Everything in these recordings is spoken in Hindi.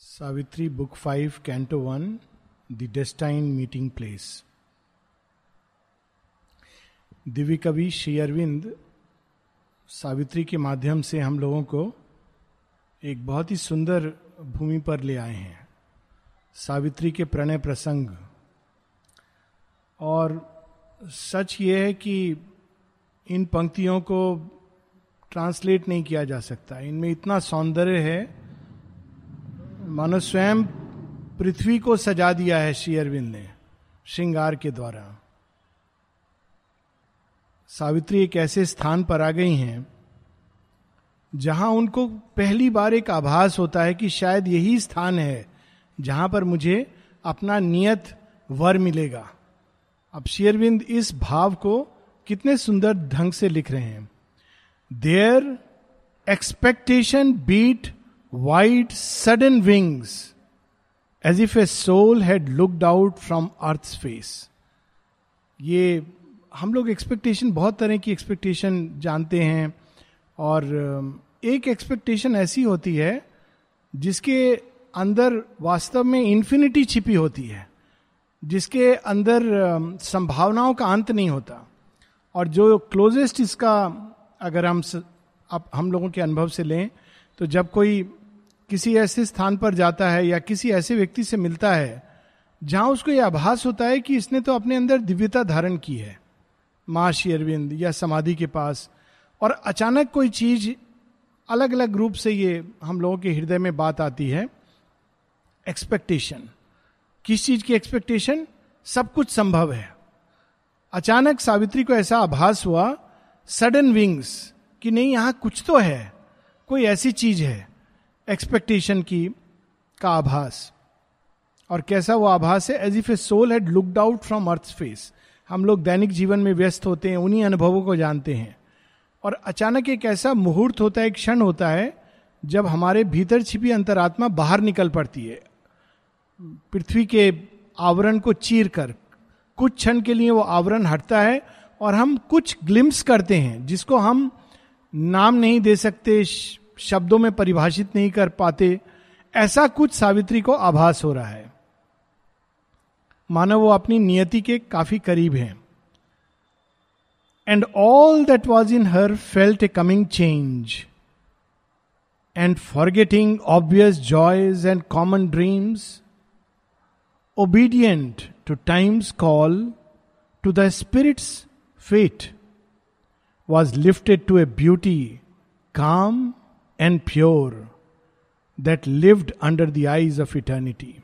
Savitri, Book 5, Canto 1, The Destined Meeting Place. Divya कवि श्री अरविंद सावित्री के माध्यम से हम लोगों को एक बहुत ही सुंदर भूमि पर ले आए हैं। सावित्री के प्रणय प्रसंग। और सच ये है कि इन पंक्तियों को ट्रांसलेट नहीं किया जा सकता। इनमें इतना सौंदर्य है मानो स्वयं पृथ्वी को सजा दिया है श्री अरविंद ने, श्रृंगार के द्वारा। सावित्री एक ऐसे स्थान पर आ गई हैं, जहाँ उनको पहली बार एक आभास होता है कि शायद यही स्थान है, जहाँ पर मुझे अपना नियत वर मिलेगा। अब शेरविंद इस भाव को कितने सुंदर ढंग से लिख रहे हैं। Their expectation beat white sudden wings as if a soul had looked out from earth face ये हम लोग एक्सपेक्टेशन बहुत तरह की एक्सपेक्टेशन जानते हैं और एक एक्सपेक्टेशन ऐसी होती है, जिसके अंदर वास्तव में इंफिनिटी छिपी होती है, जिसके अंदर संभावनाओं का अंत नहीं होता। और जो क्लोजेस्ट इसका, अगर हम अब हम लोगों के अनुभव से लें तो जब कोई किसी ऐसे स्थान पर जाता है या किसी ऐसे व्यक्ति से मिलता है, जहाँ उसको यह आभास होता है कि इसने तो अपने अंदर दिव्यता धारण की है। माँ अरविंद या समाधि के पास, और अचानक कोई चीज़ अलग अलग रूप से ये हम लोगों के हृदय में बात आती है एक्सपेक्टेशन किस चीज़ की एक्सपेक्टेशन सब कुछ संभव है। अचानक सावित्री को ऐसा आभास हुआ सडन विंग्स कि नहीं, यहाँ कुछ तो है, कोई ऐसी चीज़ है। एक्सपेक्टेशन की, का आभास। और कैसा वो आभास है? As if a soul had looked out from earth face हम लोग दैनिक जीवन में व्यस्त होते हैं, उन्हीं अनुभवों को जानते हैं। और अचानक एक ऐसा मुहूर्त होता है, एक क्षण होता है, जब हमारे भीतर छिपी अंतरात्मा बाहर निकल पड़ती है। पृथ्वी के आवरण को चीर कर, कुछ क्षण के लिए वो आवरण हटता है, और हम कुछ ग्लिम्स करते हैं, जिसको हम नाम नहीं दे सकते शब्दों में परिभाषित नहीं कर पाते, ऐसा कुछ सावित्री को आभास हो रहा है। मानो वो अपनी नियति के काफ़ी करीब हैं। And all that was in her felt a coming change and forgetting obvious joys and common dreams obedient to times call to the spirits fate was lifted to a beauty calm and pure that lived under the eyes of eternity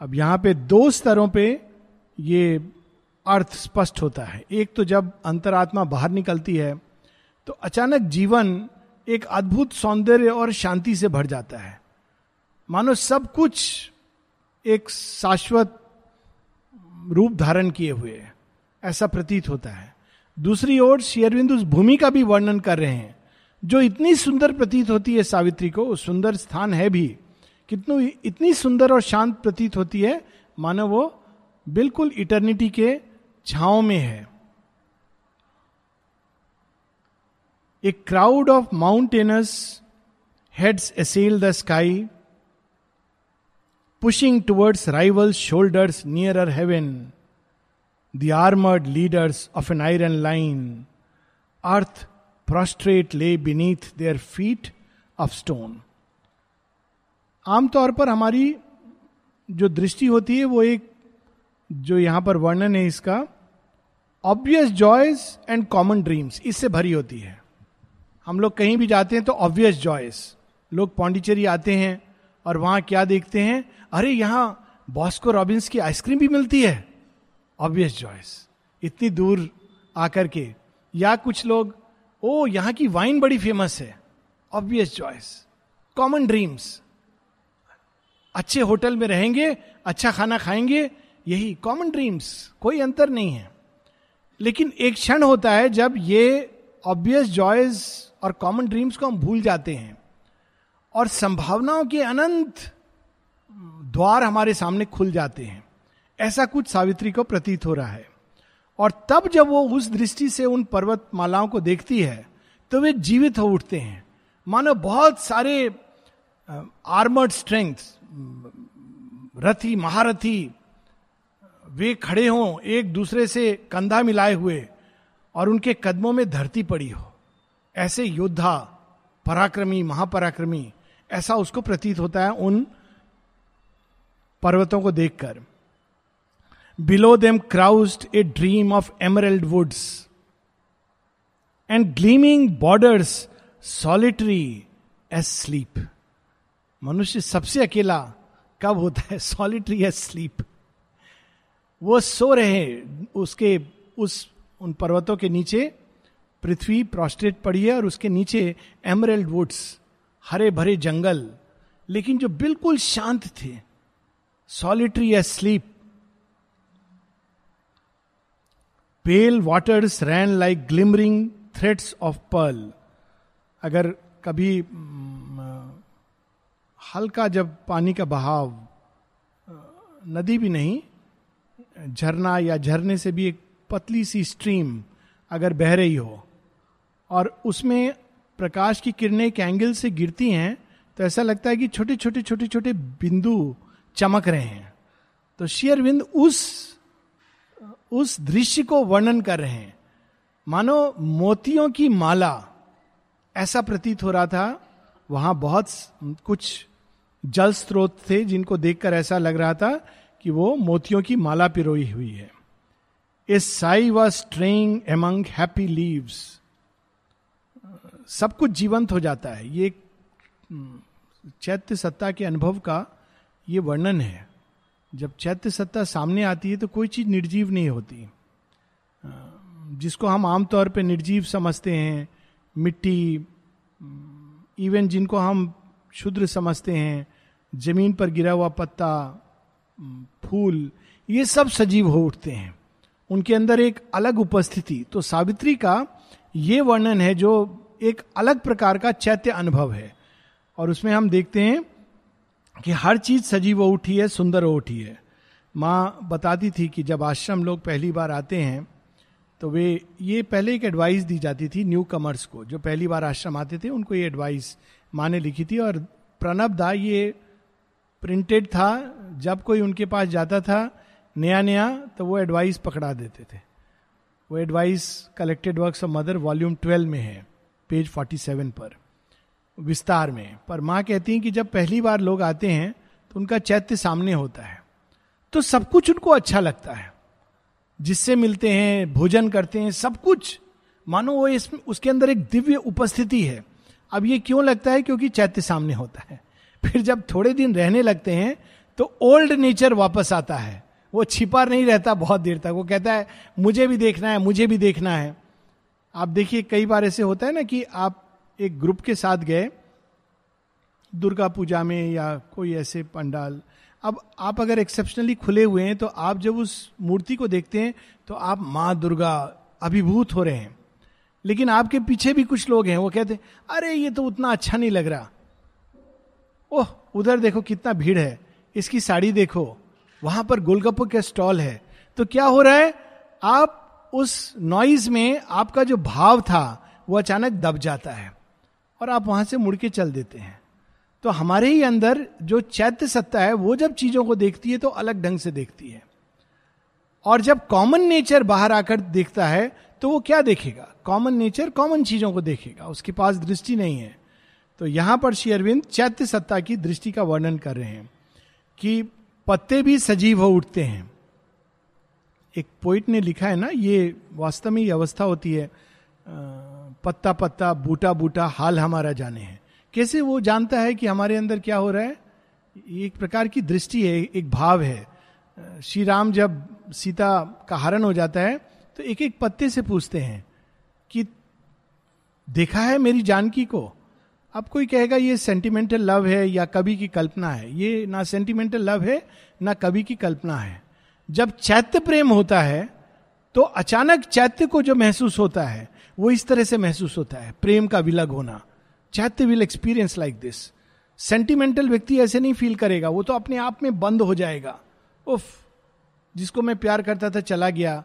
अब यहाँ पे दो स्तरों पे ये अर्थ स्पष्ट होता है। एक तो जब अंतरात्मा बाहर निकलती है तो अचानक जीवन एक अद्भुत सौंदर्य और शांति से भर जाता है। मानो सब कुछ एक शाश्वत रूप धारण किए हुए, ऐसा प्रतीत होता है। दूसरी ओर शेयरविंद उस भूमि का भी वर्णन कर रहे हैं। जो इतनी सुंदर प्रतीत होती है सावित्री को सुंदर स्थान है भी। कितनु इतनी सुंदर और शांत प्रतीत होती है, मानो वो बिल्कुल इटर्निटी के छाओ में है। A crowd of mountainous heads assail the sky pushing towards rival shoulders near heaven the armoured leaders of an iron line earth prostrate lay beneath their feet of stone आमतौर पर हमारी जो दृष्टि होती है, वो एक जो यहाँ पर वर्णन है इसका obvious joys and common dreams इससे भरी होती है। हम लोग कहीं भी जाते हैं तो ऑब्वियस जॉयस लोग पौंडीचेरी आते हैं और वहाँ क्या देखते हैं? अरे, यहाँ बॉस्को रॉबिन्स की आइसक्रीम भी मिलती है। ऑब्वियस जॉयस इतनी दूर आकर के। या कुछ लोग ओ, यहाँ की वाइन बड़ी फ़ेमस है। ऑब्वियस चॉइस कॉमन ड्रीम्स अच्छे होटल में रहेंगे अच्छा खाना खाएँगे, यही कॉमन ड्रीम्स कोई अंतर नहीं है। लेकिन एक क्षण होता है जब ये ऑब्वियस जॉयज और कॉमन ड्रीम्स को हम भूल जाते हैं। और संभावनाओं के अनंत द्वार हमारे सामने खुल जाते हैं। ऐसा कुछ सावित्री को प्रतीत हो रहा है। और तब जब वो उस दृष्टि से उन पर्वत मालाओं को देखती है तो वे जीवित हो उठते हैं। मानो बहुत सारे आर्मर्ड स्ट्रेंथ रथी, महारथी, वे खड़े हों, एक दूसरे से कंधा मिलाए हुए और उनके कदमों में धरती पड़ी हो। ऐसे योद्धा, पराक्रमी, महापराक्रमी, ऐसा उसको प्रतीत होता है उन पर्वतों को देखकर। Below them crouched a dream of emerald woods and gleaming borders solitary as sleep मनुष्य सबसे अकेला कब होता है? सॉलिटरी एस स्लीप वो सो रहे, उसके, उस, उन पर्वतों के नीचे पृथ्वी प्रोस्ट्रेट पड़ी है और उसके नीचे एमरल्ड वुड्स हरे भरे जंगल, लेकिन जो बिल्कुल शांत थे। Solitary as sleep pale waters ran like glimmering threads of pearl अगर कभी हल्का जब पानी का बहाव नदी भी नहीं, झरना या झरने से भी एक पतली सी स्ट्रीम अगर बह रही हो, और उसमें प्रकाश की किरणें एक एंगल से गिरती हैं तो ऐसा लगता है कि छोटे छोटे छोटे छोटे बिंदु चमक रहे हैं। तो शेयरविंद उस उस दृश्य को वर्णन कर रहे हैं। मानो मोतियों की माला, ऐसा प्रतीत हो रहा था, वहाँ बहुत कुछ जल स्रोत थे जिनको देखकर ऐसा लग रहा था कि वो मोतियों की माला पिरोई हुई है। A sigh was straying among happy leaves सब कुछ जीवंत हो जाता है। ये चैत्य सत्ता के अनुभव का ये वर्णन है। जब चैत्य सत्ता सामने आती है तो कोई चीज़ निर्जीव नहीं होती। जिसको हम आमतौर पे निर्जीव समझते हैं, मिट्टी इवन जिनको हम शुद्र समझते हैं, ज़मीन पर गिरा हुआ पत्ता फूल, ये सब सजीव हो उठते हैं। उनके अंदर एक अलग उपस्थिति। तो सावित्री का ये वर्णन है जो एक अलग प्रकार का चैत्य अनुभव है। और उसमें हम देखते हैं कि हर चीज़ सजीव उठी है, सुंदर उठी है। माँ बताती थी कि जब आश्रम लोग पहली बार आते हैं तो वे ये पहले एक एडवाइस दी जाती थी न्यू कमर्स को। जो पहली बार आश्रम आते थे, उनको ये एडवाइस माँ ने लिखी थी और प्रणब दा ये प्रिंटेड था। जब कोई उनके पास जाता था नया नया तो वो एडवाइस पकड़ा देते थे। वो advice collected works of Mother volume twelve में है पेज 47 पर। विस्तार में। पर माँ कहती हैं कि जब पहली बार लोग आते हैं तो उनका चैत्य सामने होता है। तो सब कुछ उनको अच्छा लगता है। जिससे मिलते हैं, भोजन करते हैं, सब कुछ। मानो वो इस, उसके अंदर एक दिव्य उपस्थिति है। अब ये क्यों लगता है? क्योंकि चैत्य सामने होता है। फिर जब थोड़े दिन रहने लगते हैं तो ओल्ड नेचर वापस आता है। वो छिपा नहीं रहता बहुत देर तक। वो कहता है, मुझे भी देखना है, मुझे भी देखना है। आप देखिए, कई बार ऐसे होता है ना कि आप एक ग्रुप के साथ गए, दुर्गा पूजा में या कोई ऐसे पंडाल। अब आप अगर एक्सेप्शनली खुले हुए हैं तो आप जब उस मूर्ति को देखते हैं तो आप माँ दुर्गा अभिभूत हो रहे हैं। लेकिन आपके पीछे भी कुछ लोग हैं, वो कहते हैं, अरे, ये तो उतना अच्छा नहीं लग रहा। ओह, उधर देखो कितना भीड़ है। इसकी साड़ी देखो, वहाँ पर गोलगप्पो के स्टॉल है। तो क्या हो रहा है? आप उस नॉइज़ में आपका जो भाव था, वो अचानक दब जाता है। और आप वहाँ से मुड़ के चल देते हैं। तो हमारे ही अंदर जो चैत्य सत्ता है, वो जब चीज़ों को देखती है तो अलग ढंग से देखती है। और जब कॉमन नेचर बाहर आकर देखता है तो वो क्या देखेगा? कॉमन नेचर कॉमन चीज़ों को देखेगा। उसके पास दृष्टि नहीं है। तो यहाँ पर श्री अरविंद चैत्य सत्ता की दृष्टि का वर्णन कर रहे हैं कि पत्ते भी सजीव हो उठते हैं। एक पोइट ने लिखा है ना, ये वास्तव में अवस्था होती है पत्ता पत्ता बूटा बूटा हाल हमारा जाने हैं। कैसे वो जानता है कि हमारे अंदर क्या हो रहा है? एक प्रकार की दृष्टि है, एक भाव है। श्री राम जब सीता का हरण हो जाता है तो एक एक पत्ते से पूछते हैं कि, देखा है मेरी जानकी को? अब कोई कहेगा, ये सेंटिमेंटल लव है या कवि की कल्पना है? ये ना सेंटिमेंटल लव है, ना कवि की कल्पना है। जब चैत्य प्रेम होता है तो अचानक चैत्य को जो महसूस होता है वो इस तरह से महसूस होता है, प्रेम का विलग होना। चैत्य will experience like this sentimental व्यक्ति ऐसे नहीं फील करेगा, वो तो अपने आप में बंद हो जाएगा। उफ, जिसको मैं प्यार करता था चला गया।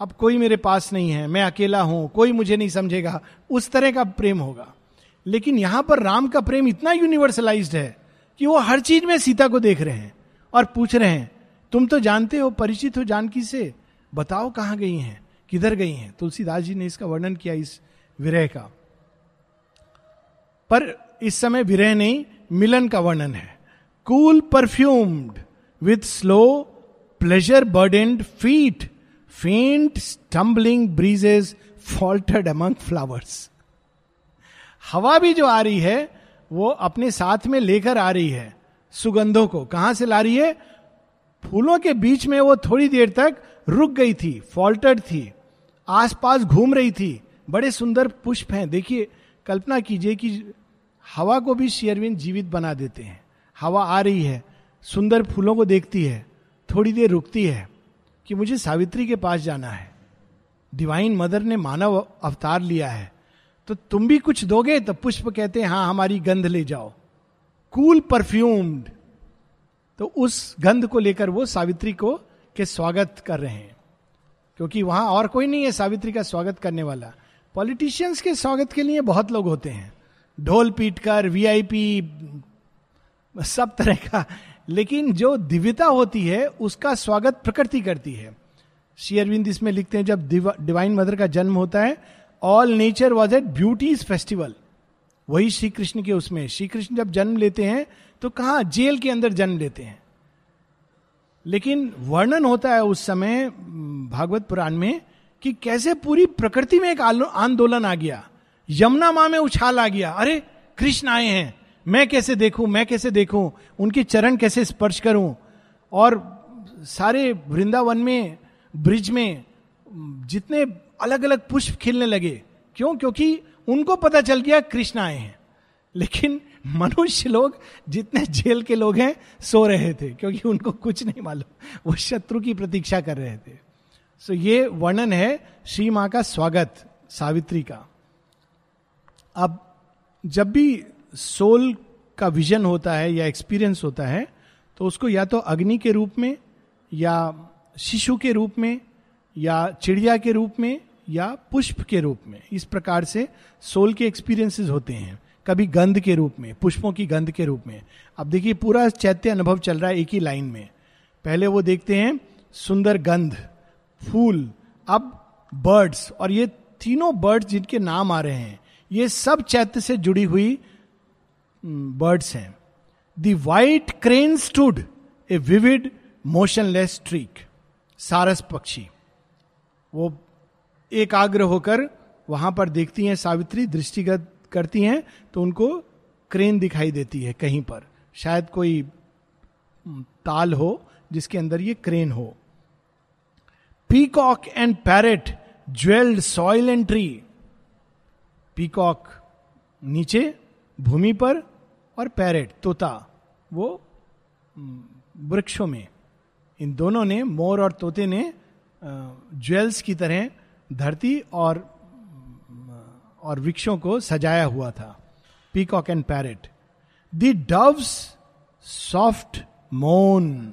अब कोई मेरे पास नहीं है, मैं अकेला हूँ, कोई मुझे नहीं समझेगा। उस तरह का प्रेम होगा। लेकिन यहाँ पर राम का प्रेम इतना यूनिवर्सलाइज्ड है कि वो हर चीज़ में सीता को देख रहे हैं और पूछ रहे हैं, तुम तो जानते हो परिचित हो जानकी से? बताओ कहाँ गई हैं? किधर गई हैं? तुलसीदास जी ने इसका वर्णन किया इस विरह का। पर इस समय विरह नहीं, मिलन का वर्णन है। Cool perfumed with slow pleasure burdened feet faint stumbling breezes faltered among flowers हवा भी जो आ रही है, वो अपने साथ में लेकर आ रही है सुगंधों को। कहाँ से ला रही है? फूलों के बीच में वो थोड़ी देर तक रुक गई थी फॉल्टर्ड थी। आसपास घूम रही थी। बड़े सुंदर पुष्प हैं। देखिए, कल्पना कीजिए कि हवा को भी शेयरविन जीवित बना देते हैं। हवा आ रही है, सुंदर फूलों को देखती है, थोड़ी देर रुकती है कि मुझे सावित्री के पास जाना है। डिवाइन मदर ने मानव अवतार लिया है। तो तुम भी कुछ दोगे? तो पुष्प कहते हैं हाँ हमारी गंध ले जाओ। कूल परफ्यूम्ड तो उस गंध को लेकर वो सावित्री को के स्वागत कर रहे हैं। क्योंकि वहाँ और कोई नहीं है सावित्री का स्वागत करने वाला। पॉलिटिशियंस के स्वागत के लिए बहुत लोग होते हैं। ढोल पीट कर वीआईपी सब तरह का। लेकिन जो दिव्यता होती है, उसका स्वागत प्रकृति करती है। श्री अरविंद इसमें लिखते हैं, जब डिवाइन मदर का जन्म होता है all nature was at beauty's festival वही श्री कृष्ण के उसमें। श्री कृष्ण जब जन्म लेते हैं तो कहा? जेल के अंदर जन्म लेते हैं। लेकिन वर्णन होता है उस समय भागवत पुराण में, कि कैसे पूरी प्रकृति में एक आंदोलन आ गया। यमुना माँ में उछाल आ गया। अरे, कृष्ण आए हैं। मैं कैसे देखूँ? मैं कैसे देखूँ? उनके चरण कैसे स्पर्श करूँ? और सारे वृंदावन में, ब्रिज में, जितने अलग अलग पुष्प खिलने लगे। क्यों? क्योंकि उनको पता चल गया कृष्ण आए हैं। लेकिन मनुष्य लोग जितने जेल के लोग हैं, सो रहे थे, क्योंकि उनको कुछ नहीं मालूम। वो शत्रु की प्रतीक्षा कर रहे थे। सो so, ये वर्णन है श्री माँ का स्वागत, सावित्री का। अब, जब भी सोल का विजन होता है या एक्सपीरियंस होता है तो उसको या तो अग्नि के रूप में, या शिशु के रूप में, या चिड़िया के रूप में, या पुष्प के रूप में, इस प्रकार से सोल के एक्सपीरियंसेस होते हैं। कभी गंध के रूप में, पुष्पों की गंध के रूप में। अब देखिए, पूरा चैत्य अनुभव चल रहा है एक ही लाइन में। पहले वो देखते हैं, सुंदर गंध, फूल, अब बर्ड्स और ये तीनों बर्ड्स जिनके नाम आ रहे हैं, ये सब चैत्य से जुड़ी हुई बर्ड्स हैं। The white crane stood a vivid motionless streak सारस पक्षी। वो एकाग्र होकर वहाँ पर देखती हैं सावित्री दृष्टिगत करती हैं तो उनको क्रेन दिखाई देती है कहीं पर। शायद कोई ताल हो जिसके अंदर ये क्रेन हो। Peacock and parrot jewelled soil and tree. Peacock नीचे, भूमि पर और पैरेट, तोता, वो वृक्षों में। इन दोनों ने, मोर और तोते ने ज्वेल्स की तरह धरती और और वृक्षों को सजाया हुआ था। Peacock and parrot the doves soft moan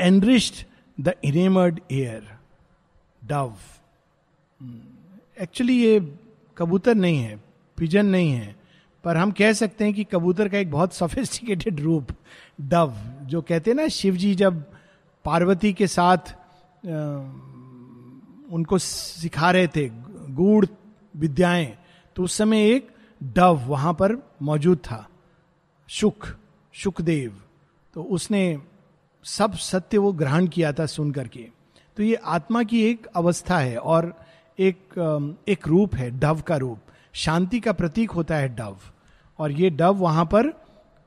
enriched the enamoured air dove actually ये कबूतर नहीं है पिजन नहीं है, पर हम कह सकते हैं कि कबूतर का एक बहुत सोफिस्टिकेटेड रूप डव जो कहते हैं ना शिव जी जब पार्वती के साथ उनको सिखा रहे थे, गूढ़ विद्याएँ तो उस समय एक डव वहाँ पर मौजूद था, शुक सुखदेव तो उसने सब सत्य वो ग्रहण किया था सुन करके तो ये आत्मा की एक अवस्था है और एक एक रूप है, डव का रूप। शांति का प्रतीक होता है डव। और ये डव वहाँ पर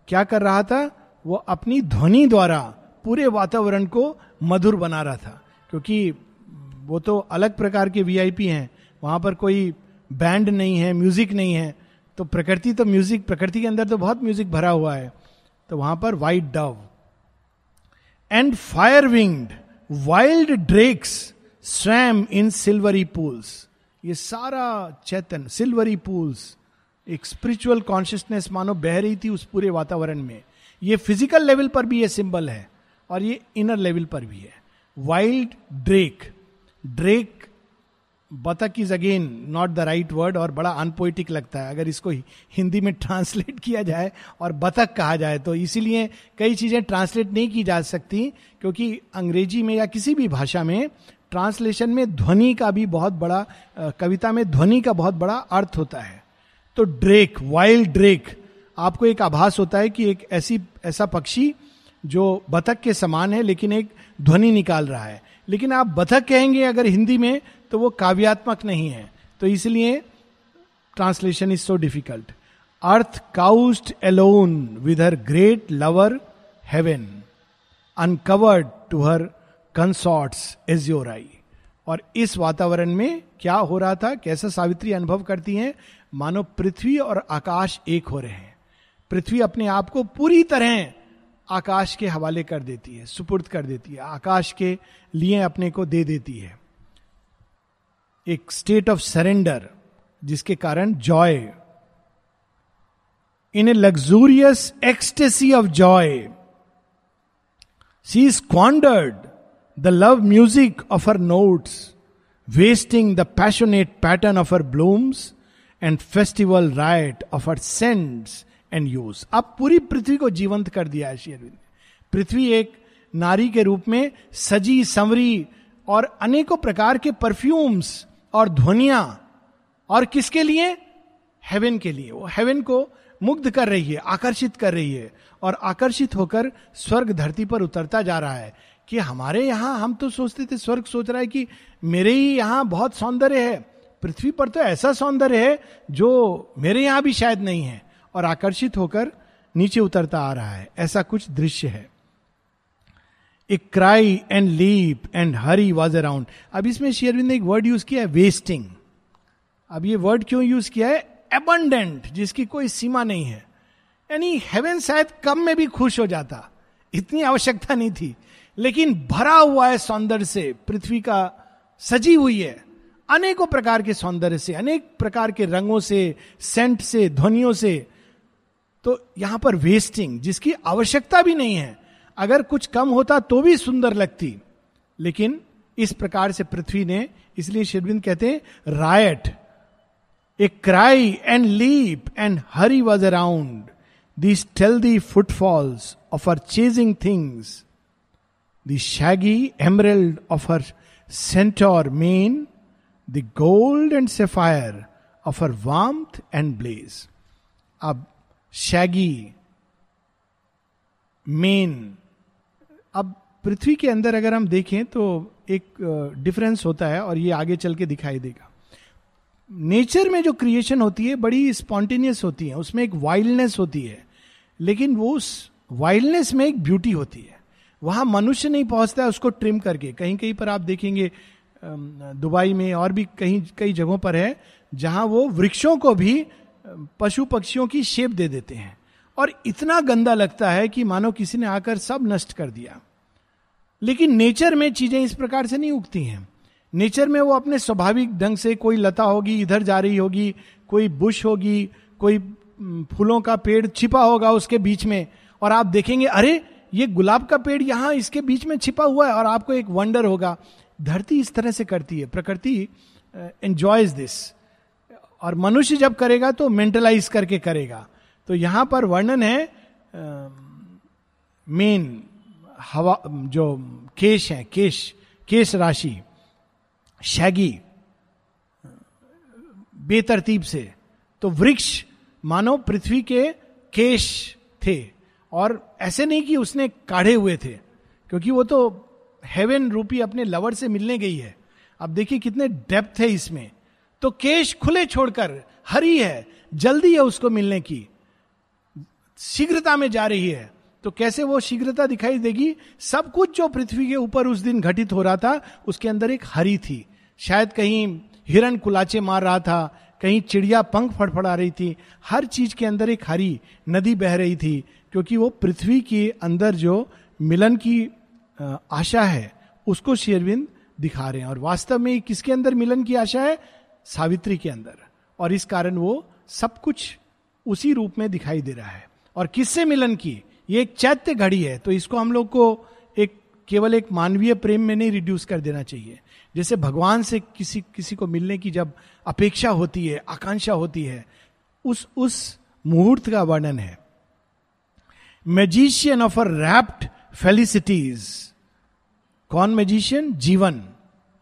क्या कर रहा था? वो अपनी ध्वनि द्वारा पूरे वातावरण को मधुर बना रहा था। क्योंकि वो तो अलग प्रकार के वीआईपी हैं, वहाँ पर कोई बैंड नहीं है म्यूज़िक नहीं है तो प्रकृति तो म्यूज़िक प्रकृति के अंदर तो बहुत म्यूज़िक भरा हुआ है तो वहाँ पर white dove and fire winged wild drakes swam in silvery pools ये सारा चेतन सिल्वरी पूल्स एक स्पिरिचुअल कॉन्शियसनेस मानो बह रही थी उस पूरे वातावरण में। ये फ़िज़िकल लेवल पर भी ये सिंबल है और ये इनर लेवल पर भी है। वाइल्ड ड्रेक ड्रेक बतक is again not the right word और बड़ा अनपोइटिक लगता है। अगर इसको हिंदी में ट्रांसलेट किया जाए और बतक कहा जाए तो इसीलिए कई चीज़ें ट्रांसलेट नहीं की जा सकती, क्योंकि अंग्रेज़ी में या किसी भी भाषा में ट्रांसलेशन में ध्वनि का भी बहुत बड़ा कविता में ध्वनि का बहुत बड़ा अर्थ होता है। तो ड्रेक वाइल्ड ड्रेक आपको एक आभास होता है कि एक ऐसी, ऐसा पक्षी जो बतख के समान है, लेकिन एक ध्वनि निकाल रहा है। लेकिन आप बतख कहेंगे अगर हिंदी में तो वो काव्यात्मक नहीं है। तो इसलिए translation is so difficult earth couched alone with her great lover heaven uncovered to her consorts eye और इस वातावरण में क्या हो रहा था? कैसा सावित्री अनुभव करती हैं? मानो पृथ्वी और आकाश एक हो रहे हैं। पृथ्वी अपने आप को पूरी तरह आकाश के हवाले कर देती है, सुपुर्द कर देती है, आकाश के लिए अपने को दे देती है। एक स्टेट ऑफ़ सरेंडर जिसके कारण joy in a luxurious ecstasy of joy she squandered the love music of her notes wasting the passionate pattern of her blooms and festival riot of her scents and hues अब पूरी पृथ्वी को जीवंत कर दिया है, श्री अरविंद। पृथ्वी एक नारी के रूप में सजी संवरी और अनेकों प्रकार के परफ्यूम्स और ध्वनिया, और किसके लिए? हेवन के लिए। वो हेवन को मुग्ध कर रही है, आकर्षित कर रही है, और आकर्षित होकर स्वर्ग धरती पर उतरता जा रहा है कि हमारे यहाँ, हम तो सोचते थे, स्वर्ग सोच रहा है कि मेरे ही यहाँ बहुत सौंदर्य है। पृथ्वी पर तो ऐसा सौंदर्य है जो मेरे यहाँ भी शायद नहीं है, और आकर्षित होकर नीचे उतरता आ रहा है। ऐसा कुछ दृश्य है। एक cry and leap and hurry was around अब इसमें शेयरविंद ने एक वर्ड यूज़ किया है वेस्टिंग अब ये वर्ड क्यों यूज़ किया है? एबंडेंट जिसकी कोई सीमा नहीं है। यानी हेवन शायद कम में भी खुश हो जाता। इतनी आवश्यकता नहीं थी। लेकिन भरा हुआ है सौंदर्य से, पृथ्वी का सजी हुई है। अनेकों प्रकार के सौंदर्य से, अनेक प्रकार के रंगों से सेंट से, ध्वनियों से। तो यहाँ पर वेस्टिंग जिसकी आवश्यकता भी नहीं है अगर कुछ कम होता तो भी सुंदर लगती। लेकिन इस प्रकार से पृथ्वी ने, इसलिए शिवबिंद कहते हैं riot a cry and leap and hurry was around this tail the footfalls of our chasing things the shaggy emerald of her centaur mane the gold and sapphire of her worth and blaze अब शैगी मेन अब पृथ्वी के अंदर अगर हम देखें तो एक डिफरेंस होता है और ये आगे चल के दिखाई देगा। नेचर में जो क्रिएशन होती है, बड़ी स्पॉन्टेनियस होती है, उसमें एक वाइल्डनेस होती है, लेकिन वो उस वाइल्डनेस में एक ब्यूटी होती है। वहाँ मनुष्य नहीं पहुँचता है उसको ट्रिम करके। कहीं कहीं पर आप देखेंगे दुबई में और भी कहीं, कई जगहों पर है, जहाँ वो वृक्षों को भी पशु पक्षियों की शेप दे देते हैं। और इतना गंदा लगता है कि मानो किसी ने आकर सब नष्ट कर दिया। लेकिन नेचर में चीज़ें इस प्रकार से नहीं उगती हैं। नेचर में वो अपने स्वाभाविक ढंग से कोई लता होगी, इधर जा रही होगी, कोई बुश होगी, कोई फूलों का पेड़ छिपा होगा उसके बीच में, और आप देखेंगे, अरे, ये गुलाब का पेड़ यहाँ इसके बीच में छिपा हुआ है, और आपको एक वंडर होगा। धरती इस तरह से करती है। प्रकृति एंजॉयज दिस और मनुष्य जब करेगा तो मेंटलाइज करके करेगा। तो यहाँ पर वर्णन है मेन हवा, जो केश है, केश केश राशि, शैगी, बेतरतीब से तो वृक्ष, मानो पृथ्वी के केश थे, और ऐसे नहीं कि उसने काढ़े हुए थे, क्योंकि वो तो हेवन रूपी अपने लवर से मिलने गई है। अब देखिए कितने डेप्थ है इसमें। तो केश खुले छोड़कर, हरी है, जल्दी है उसको मिलने की। शीघ्रता में जा रही है। तो कैसे वो शीघ्रता दिखाई देगी? सब कुछ जो पृथ्वी के ऊपर उस दिन घटित हो रहा था, उसके अंदर एक हरी थी। शायद कहीं हिरण कुलाचे मार रहा था, कहीं चिड़िया पंख फड़फड़ा रही थी। हर चीज़ के अंदर एक हरी नदी बह रही थी, क्योंकि वो पृथ्वी के अंदर जो मिलन की आशा है, उसको शेरविंद दिखा रहे हैं। और वास्तव में किसके अंदर मिलन की आशा है? सावित्री के अंदर। और इस कारण वो सब कुछ उसी रूप में दिखाई दे रहा है। और किससे मिलन की? ये एक चैत्य घड़ी है तो इसको हम लोग को एक, केवल एक मानवीय प्रेम में नहीं रिड्यूस कर देना चाहिए। जैसे भगवान से किसी किसी को मिलने की जब अपेक्षा होती है, आकांक्षा होती है, उस उस मुहूर्त का वर्णन है। Magician of a rapt felicities कौन मैजिशियन जीवन।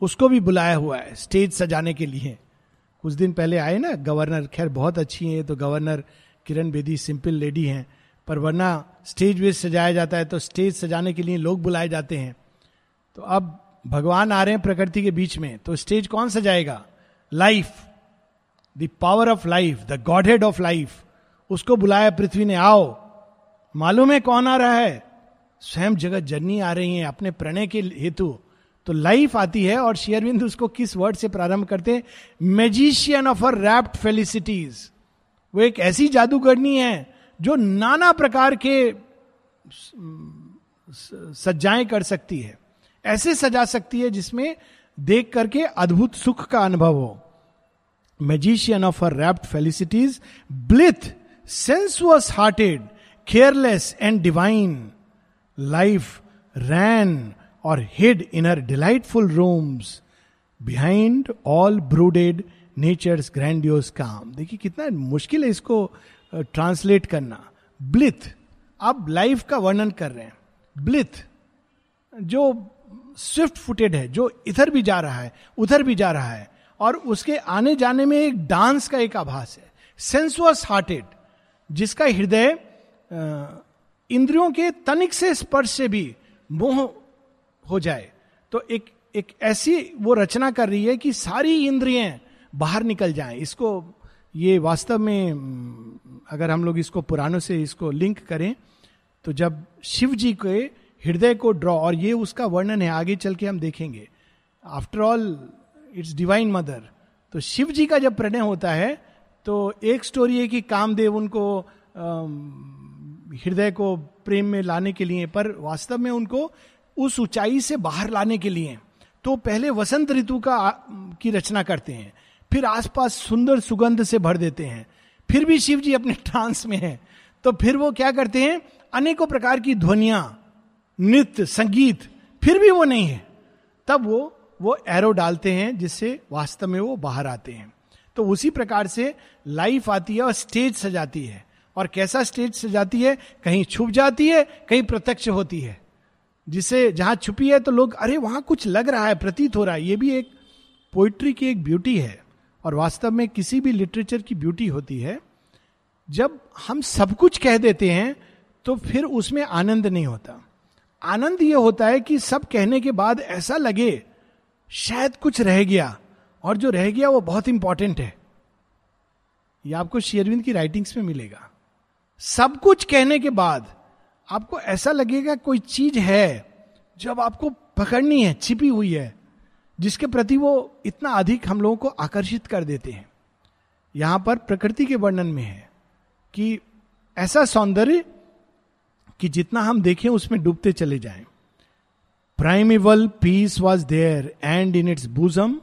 उसको भी बुलाया हुआ है स्टेज सजाने के लिए। कुछ दिन पहले आए ना गवर्नर खैर बहुत अच्छी है तो governor Kiran Bedi simple lady हैं। पर वरना स्टेज वेज सजाया जाता है तो स्टेज सजाने के लिए लोग बुलाए जाते हैं। तो अब भगवान आ रहे हैं प्रकृति के बीच में तो स्टेज कौन सजाएगा? Life the power of life the godhead of life उसको बुलाया पृथ्वी ने, आओ। मालूम है कौन आ रहा है? स्वयं जगत जननी आ रही है, अपने प्रणय के हेतु। तो लाइफ आती है और शेयरविंद उसको किस वर्ड से प्रारंभ करते हैं? Magician of her rapt felicities वो एक ऐसी जादूगरनी है जो नाना प्रकार के सज्जाएँ कर सकती है, ऐसे सजा सकती है जिसमें देख करके अद्भुत सुख का अनुभव हो। Magician of her rapt felicities blithe sensuous hearted careless and divine life ran और hid in her delightful rooms behind all brooded nature's grandiose calm देखिए, कितना मुश्किल है इसको ट्रांसलेट करना। ब्लिथ आप लाइफ का वर्णन कर रहे हैं। ब्लिथ जो स्विफ्ट फुटेड है, जो इधर भी जा रहा है, उधर भी जा रहा है, और उसके आने जाने में एक डांस का एक आभास है। सेंसुअस हार्टेड जिसका हृदय इंद्रियों के तनिक से स्पर्श से भी मोह हो जाए। तो एक एक ऐसी वो रचना कर रही है कि सारी इंद्रियाँ बाहर निकल जाएँ। इसको ये वास्तव में अगर हम लोग इसको पुरानों से इसको लिंक करें तो जब शिव जी के हृदय को ड्रॉ और ये उसका वर्णन है, आगे चल के हम देखेंगे। After all it's divine mother तो शिव जी का जब प्रणय होता है तो एक स्टोरी है कि कामदेव उनको हृदय को प्रेम में लाने के लिए, पर वास्तव में उनको उस ऊंचाई से बाहर लाने के लिए तो पहले वसंत ऋतु का की रचना करते हैं। फिर आसपास सुंदर सुगंध से भर देते हैं। फिर भी शिव जी अपने ट्रांस में है। तो फिर वो क्या करते हैं? अनेकों प्रकार की ध्वनिया, नृत्य, संगीत, फिर भी वो नहीं है। तब वो वो एरो डालते हैं, जिससे वास्तव में वो बाहर आते हैं। तो उसी प्रकार से लाइफ आती है और स्टेज सजाती है। और कैसा स्टेज सजाती है? कहीं छुप जाती है, कहीं प्रत्यक्ष होती है। जिसे जहाँ छुपी है तो लोग, अरे, वहाँ कुछ लग रहा है, प्रतीत हो रहा है। ये भी एक पोइट्री की एक ब्यूटी है। और वास्तव में किसी भी लिटरेचर की ब्यूटी होती है, जब हम सब कुछ कह देते हैं तो फिर उसमें आनंद नहीं होता। आनंद यह होता है कि सब कहने के बाद ऐसा लगे, शायद कुछ रह गया, और जो रह गया वो बहुत इंपॉर्टेंट है। यह आपको शेयरविंद की राइटिंग्स में मिलेगा। सब कुछ कहने के बाद आपको ऐसा लगेगा कोई चीज़ है जो अब आपको पकड़नी है, छिपी हुई है जिसके प्रति वो इतना अधिक हम लोगों को आकर्षित कर देते हैं। यहाँ पर प्रकृति के वर्णन में है कि ऐसा सौंदर्य कि जितना हम देखें उसमें डूबते चले जाएँ। Primeval peace was there and in its bosom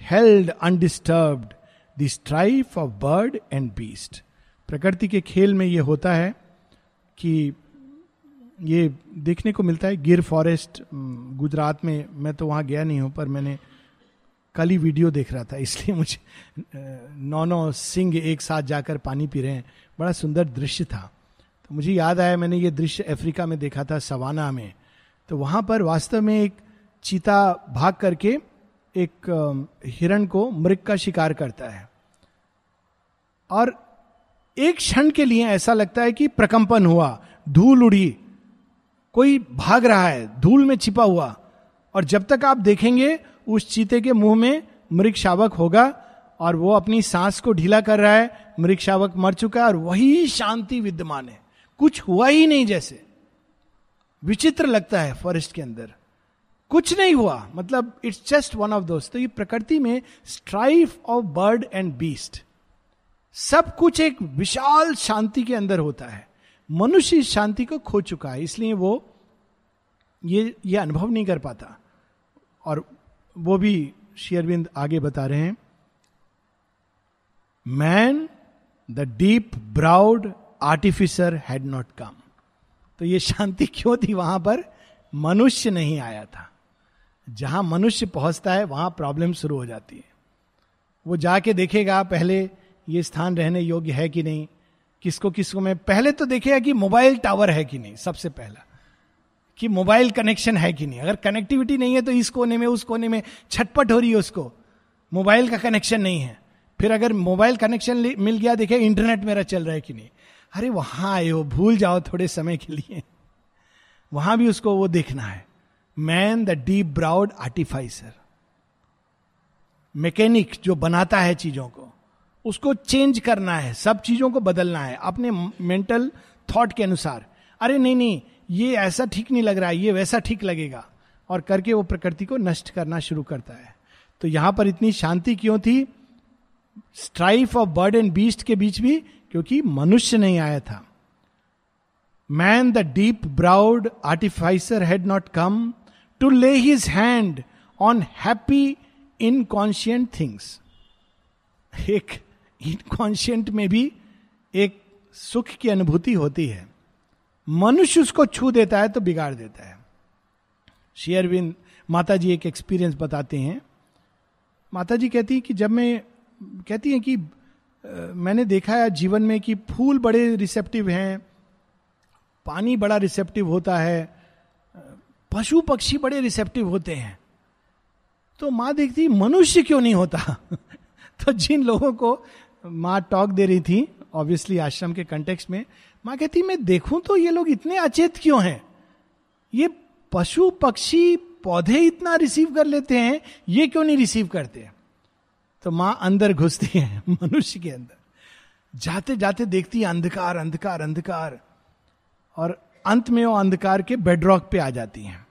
held undisturbed the strife of bird and beast प्रकृति के खेल में यह होता है कि ये देखने को मिलता है, गिर फॉरेस्ट गुजरात में मैं तो वहाँ गया नहीं हूँ, पर मैंने कल ही वीडियो देख रहा था, इसलिए मुझे नौ नौ सिंह एक साथ जाकर पानी पी रहे हैं। बड़ा सुंदर दृश्य था। तो मुझे याद आया, मैंने ये दृश्य अफ्रीका में देखा था, सवाना में। तो वहाँ पर वास्तव में एक चीता भाग करके एक हिरण को मृग का शिकार करता है। और एक क्षण के लिए ऐसा लगता है कि प्रकंपन हुआ, धूल उड़ी कोई भाग रहा है, धूल में छिपा हुआ। और जब तक आप देखेंगे, उस चीते के मुँह में मृग शावक होगा और वो अपनी सांस को ढीला कर रहा है, मृग शावक मर चुका है और वही शांति विद्यमान है। कुछ हुआ ही नहीं जैसे। विचित्र लगता है फॉरेस्ट के अंदर। कुछ नहीं हुआ। मतलब इट्स जस्ट वन ऑफ़ दोस्त तो ये प्रकृति में strife of bird and beast सब कुछ एक विशाल शांति के अंदर होता है। मनुष्य इस शांति को खो चुका है, इसलिए वो ये ये अनुभव नहीं कर पाता। और वो भी शेयरविंद आगे बता रहे हैं man the deep browed artificer had not come तो ये शांति क्यों थी? वहाँ पर मनुष्य नहीं आया था। जहाँ मनुष्य पहुँचता है, वहाँ प्रॉब्लम शुरू हो जाती है। वो जाके देखेगा, पहले ये स्थान रहने योग्य है कि नहीं? किसको किसको में, पहले तो देखेगा कि मोबाइल टावर है कि नहीं, सबसे पहला। कि मोबाइल कनेक्शन है कि नहीं। अगर कनेक्टिविटी नहीं है तो इस कोने में, उस कोने में, छटपट हो रही है उसको। मोबाइल का कनेक्शन नहीं है। फिर अगर मोबाइल कनेक्शन मिल गया, देखे, इंटरनेट मेरा चल रहा है कि नहीं। अरे, वहाँ आए हो, भूल जाओ थोड़े समय के लिए। वहाँ भी उसको वो देखना है। Man the deep browed artificer mechanic जो बनाता है चीज़ों को। उसको चेंज करना है, सब चीज़ों को बदलना है, अपने मेंटल थॉट के अनुसार। अरे नहीं नहीं, ये ऐसा ठीक नहीं लग रहा है, ये वैसा ठीक लगेगा। और करके वो प्रकृति को नष्ट करना शुरू करता है। तो यहाँ पर इतनी शांति क्यों थी? Strife of bird and beast के बीच भी, क्योंकि मनुष्य नहीं आया था। Man the deep browed artificer had not come to lay his hand on happy inconscient things एक इनकॉन्शियंट में भी एक सुख की अनुभूति होती है। मनुष्य उसको छू देता है तो बिगाड़ देता है। शेयरविंद माता जी एक एक्सपीरियंस बताते हैं। माता जी कहती है कि जब मैं, कहती हैं कि मैंने देखा है जीवन में कि फूल बड़े रिसेप्टिव हैं, पानी बड़ा रिसेप्टिव होता है पशु पक्षी बड़े रिसेप्टिव होते हैं। तो माँ देखती, मनुष्य क्यों नहीं होता? तो जिन लोगों को माँ टॉक दे रही थी ऑब्वियसली आश्रम के कंटेक्स में। माँ कहती, मैं देखूँ तो ये लोग इतने अचेत क्यों हैं? ये पशु पक्षी पौधे इतना रिसीव कर लेते हैं, ये क्यों नहीं रिसीव करते? तो माँ अंदर घुसती है, मनुष्य के अंदर। जाते जाते देखती है अंधकार अंधकार अंधकार। और अंत में वो अंधकार के बेडरॉक पे आ जाती हैं।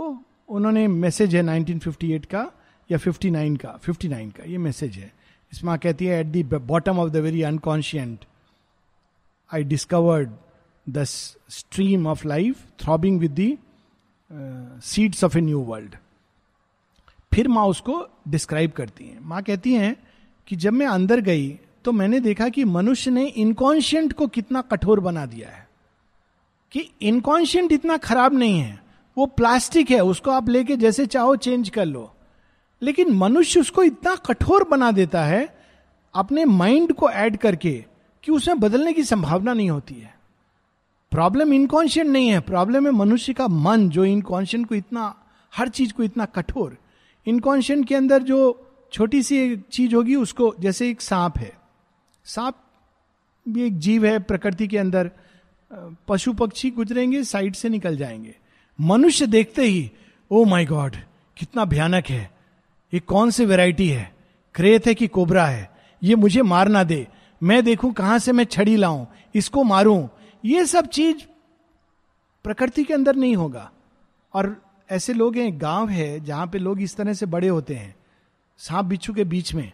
वो उन्होंने मैसेज है 1958 का या 59 का? 59 का, ये मैसेज है। इस माँ कहती है at the bottom of the very inconscient I discovered the stream of life throbbing with the seeds of a new world फिर माँ उसको डिस्क्राइब करती हैं। माँ कहती हैं कि जब मैं अंदर गई तो मैंने देखा कि मनुष्य ने इनकॉन्शियंट को कितना कठोर बना दिया है। कि इनकॉन्शियंट इतना खराब नहीं है, वो प्लास्टिक है, उसको आप लेके जैसे चाहो चेंज कर लो। लेकिन मनुष्य उसको इतना कठोर बना देता है, अपने माइंड को ऐड करके, कि उसमें बदलने की संभावना नहीं होती है। प्रॉब्लम इनकॉन्शियंट नहीं है। प्रॉब्लम है मनुष्य का मन, जो इनकॉन्शियंट को इतना, हर चीज़ को इतना कठोर। इनकॉन्शियंट के अंदर जो छोटी सी चीज़ होगी, उसको, जैसे एक सांप है। सांप भी एक जीव है प्रकृति के अंदर। पशु पक्षी गुजरेंगे, साइड से निकल जाएँगे। मनुष्य देखते ही ओ माई गॉड कितना भयानक है। ये कौन सी वेराइटी है? क्रेत है कि कोबरा है? ये मुझे मार ना दे। मैं देखूँ कहाँ से मैं छड़ी लाऊं, इसको मारूं। ये सब चीज़ प्रकृति के अंदर नहीं होगा। और ऐसे लोग हैं, गाँव है, जहाँ पे लोग इस तरह से बड़े होते हैं। सांप बिच्छू के बीच में,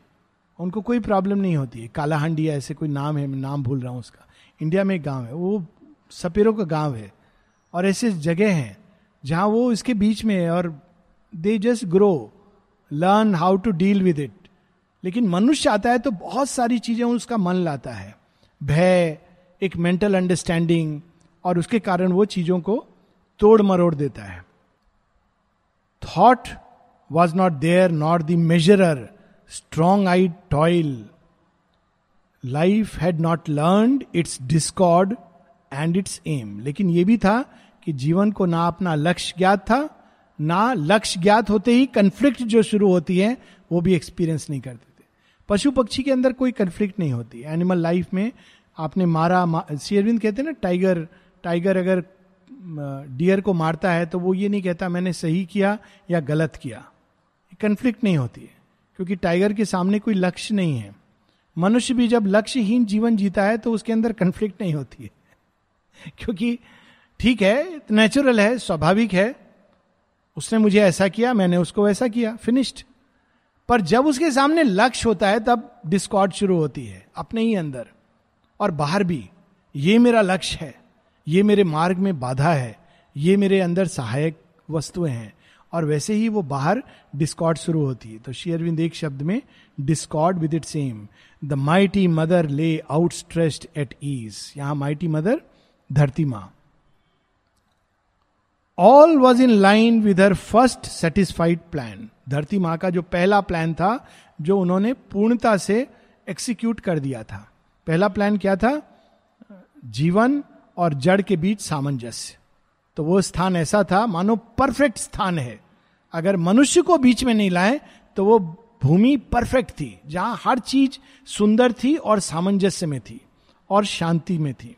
उनको कोई प्रॉब्लम नहीं होती है। कालाहांडी ऐसे कोई नाम है, मैं नाम भूल रहा हूँ उसका। इंडिया में एक गाँव है, वो सपेरों का गाँव है। और ऐसे जगह हैं, जहाँ वो इसके बीच में है और they just grow learn how to deal with it लेकिन मनुष्य आता है तो बहुत सारी चीज़ें उसका मन लाता है। भय, एक मेंटल अंडरस्टैंडिंग और उसके कारण वो चीज़ों को तोड़ मरोड़ देता है। Thought was not there not the measurer strong I toil life had not learn its discord and its aim लेकिन यह भी था कि जीवन को ना अपना लक्ष्य ज्ञात था ना लक्ष्य ज्ञात होते ही कंफ्लिक्ट जो शुरू होती है वो भी एक्सपीरियंस नहीं करते थे पशु पक्षी के अंदर कोई कंफ्लिक्ट नहीं होती। एनिमल लाइफ में आपने मारा मा, कहते हैं ना टाइगर टाइगर अगर डियर को मारता है तो वो ये नहीं कहता मैंने सही किया या गलत किया? कंफ्लिक्ट नहीं होती है क्योंकि टाइगर के सामने कोई लक्ष्य नहीं है। मनुष्य भी जब लक्ष्यहीन जीवन जीता है तो उसके अंदर कंफ्लिक्ट नहीं होती है। क्योंकि ठीक है नेचुरल है स्वाभाविक है उसने मुझे ऐसा किया, मैंने उसको वैसा किया फिनिश्ड पर जब उसके सामने लक्ष्य होता है, तब डिस्कॉर्ड शुरू होती है, अपने ही अंदर. और बाहर भी, ये मेरा लक्ष्य है, ये मेरे मार्ग में बाधा है, ये मेरे अंदर सहायक वस्तुएँ हैं. और वैसे ही वो बाहर डिस्कॉर्ड शुरू होती है. तो शेयरविंद एक शब्द में discord with it same the mighty mother lay out stressed at ease यहाँ माइटी मदर धरती माँ. All was in line with her first satisfied plan धरती माँ का जो पहला प्लान था, जो उन्होंने पूर्णता से एक्सिक्यूट कर दिया था। पहला प्लान क्या था? जीवन और जड़ के बीच सामंजस्य। तो वो स्थान ऐसा था, मानो परफेक्ट स्थान है। अगर मनुष्य को बीच में नहीं लाए तो वो भूमि परफेक्ट थी, जहाँ हर चीज़ सुंदर थी और सामंजस्य में थी और शांति में थी।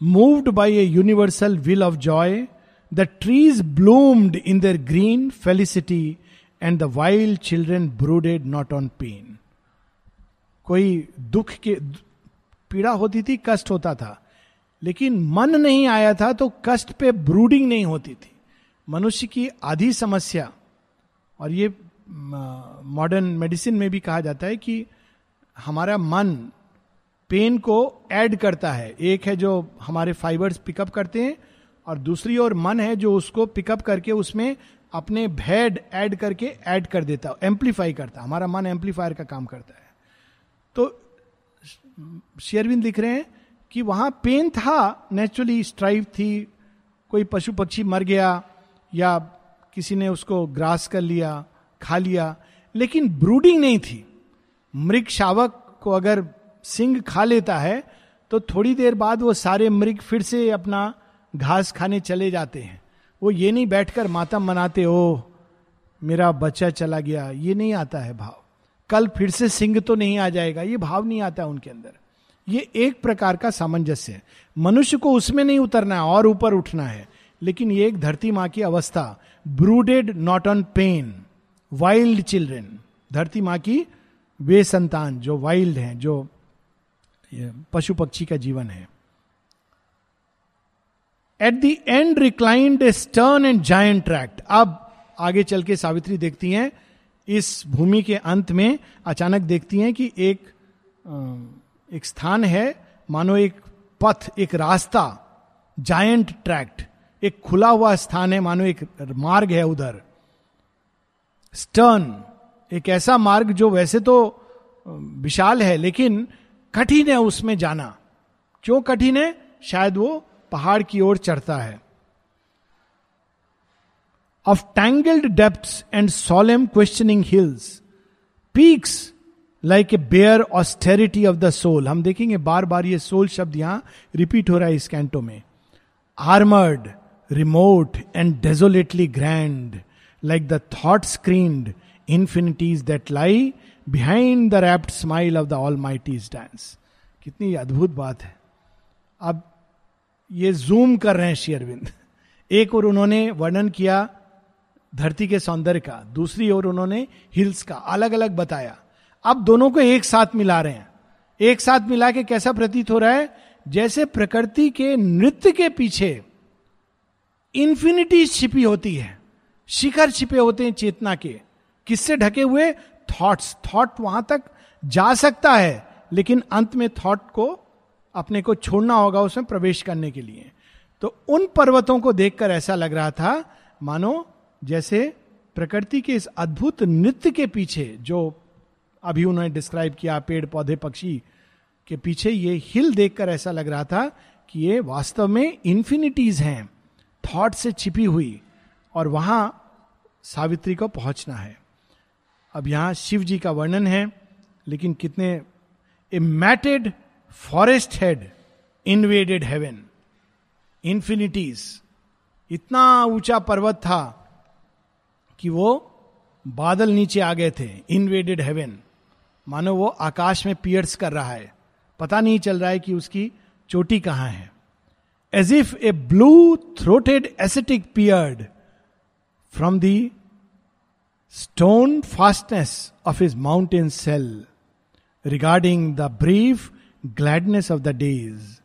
Moved by a universal will of joy the trees bloomed in their green felicity and the wild children brooded not on pain कोई दुख के, पीड़ा होती थी, कष्ट होता था। लेकिन मन नहीं आया था तो कष्ट पे ब्रूडिंग नहीं होती थी। मनुष्य की आधी समस्या, और ये मॉडर्न मेडिसिन में भी कहा जाता है कि हमारा मन पेन को ऐड करता है। एक है जो हमारे फाइबर्स पिकअप करते हैं और दूसरी ओर मन है जो उसको पिकअप करके उसमें अपने भेड ऐड करके ऐड कर देता है, एम्पलीफाई करता है। हमारा मन एम्पलीफायर का काम करता है। तो शेयरविंद लिख रहे हैं कि वहाँ पेन था नेचुरली स्ट्राइव थी, कोई पशु पक्षी मर गया या किसी ने उसको ग्रास कर लिया, खा लिया, लेकिन ब्रूडिंग नहीं थी। मृग शावक को अगर सिंह खा लेता है तो थोड़ी देर बाद वो सारे मृग फिर से अपना घास खाने चले जाते हैं। वो ये नहीं बैठकर मातम मनाते, ओ, मेरा बच्चा चला गया, ये नहीं आता है भाव। कल फिर से सिंह तो नहीं आ जाएगा, ये भाव नहीं आता उनके अंदर। ये एक प्रकार का सामंजस्य है। मनुष्य को उसमें नहीं उतरना है, और ऊपर उठना है। लेकिन ये एक धरती माँ की अवस्था, brooded, not on pain, wild children. धरती माँ की वे संतान, जो वाइल्ड हैं, जो पशु पक्षी का जीवन है। At the end reclined stern and giant tract अब आगे चल के सावित्री देखती हैं, इस भूमि के अंत में अचानक देखती हैं कि एक एक स्थान है, मानो एक पथ, एक रास्ता जायंट ट्रैक्ट एक खुला हुआ स्थान है, मानो एक मार्ग है उधर। स्टर्न एक ऐसा मार्ग जो वैसे तो विशाल है, लेकिन कठिन है उसमें जाना। क्यों कठिन है? शायद वो पहाड़ की ओर चढ़ता है। Of tangled depth and solemn questioning hills peaks like a bare austerity of the soul हम देखेंगे बार बार ये सोल शब्द यहाँ रिपीट हो रहा है इस कैंटो में। Armoured remote and desolately grand like the thought screened infinities that lie behind the rapt smile of the all mighty's dance कितनी अद्भुत बात है। अब ये जूम कर रहे हैं शेयरविंद एक और उन्होंने वर्णन किया धरती के सौंदर्य का, दूसरी ओर उन्होंने हिल्स का अलग अलग बताया। अब दोनों को एक साथ मिला रहे हैं। एक साथ मिला के कैसा प्रतीत हो रहा है? जैसे प्रकृति के नृत्य के पीछे इंफिनिटी छिपी होती है। शिखर छिपे होते हैं चेतना के। किससे ढके हुए? थॉट्स थॉट वहाँ तक जा सकता है, लेकिन अंत में थॉट को अपने को छोड़ना होगा उसमें प्रवेश करने के लिए। तो उन पर्वतों को देखकर ऐसा लग रहा था, मानो जैसे प्रकृति के इस अद्भुत नृत्य के पीछे, जो अभी उन्होंने डिस्क्राइब किया, पेड़, पौधे, पक्षी के पीछे ये हिल देखकर ऐसा लग रहा था कि ये वास्तव में इंफिनिटीज हैं थॉट से छिपी हुई, और वहाँ सावित्री को पहुँचना है। अब यहाँ शिव जी का वर्णन है, लेकिन कितने a matted forest head invaded heaven infinities इतना ऊँचा पर्वत था कि वो बादल नीचे आ गए थे इनवेडेड हेवन मानो वो आकाश में पियर्स कर रहा है। पता नहीं चल रहा है कि उसकी चोटी कहाँ है। As if a blue throated ascetic peered from the stone fastness of his mountain cell, regarding the brief gladness of the days,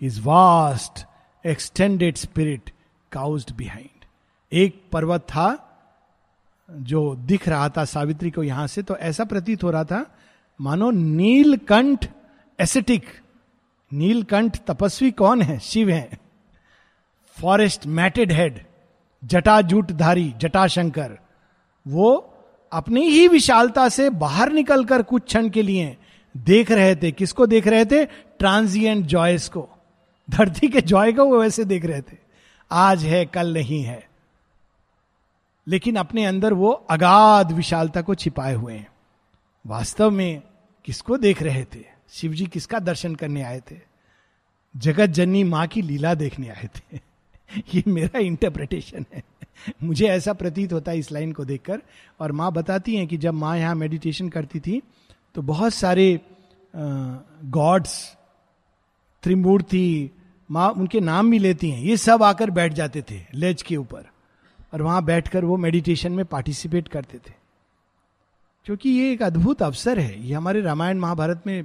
his vast extended spirit caused behind. एक पर्वत था जो दिख रहा था सावित्री को यहाँ से तो ऐसा प्रतीत हो रहा था मानो नीलकंठ एसेटिक नीलकंठ तपस्वी कौन है शिव है फॉरेस्ट मैटेड हेड जटाजूटधारी जटाशंकर वो अपनी ही विशालता से बाहर निकलकर कुछ क्षण के लिए देख रहे थे। किसको देख रहे थे? ट्रांजिएंट जॉयस को। धरती के जॉय को वो वैसे देख रहे थे। आज है, कल नहीं है। लेकिन अपने अंदर वो अगाध विशालता को छिपाए हुए हैं। वास्तव में किसको देख रहे थे? शिव जी किसका दर्शन करने आए थे? जगत जननी माँ की लीला देखने आए थे। ये मेरा इंटरप्रिटेशन है। मुझे ऐसा प्रतीत होता है इस लाइन को देखकर। और माँ बताती हैं कि जब माँ यहाँ मेडिटेशन करती थी तो बहुत सारे गॉड्स त्रिमूर्ति, माँ उनके नाम भी लेती हैं। ये सब आकर बैठ जाते थे लेज के ऊपर। और वहाँ बैठकर वो मेडिटेशन में पार्टिसिपेट करते थे। क्योंकि ये एक अद्भुत अवसर है। ये हमारे रामायण महाभारत में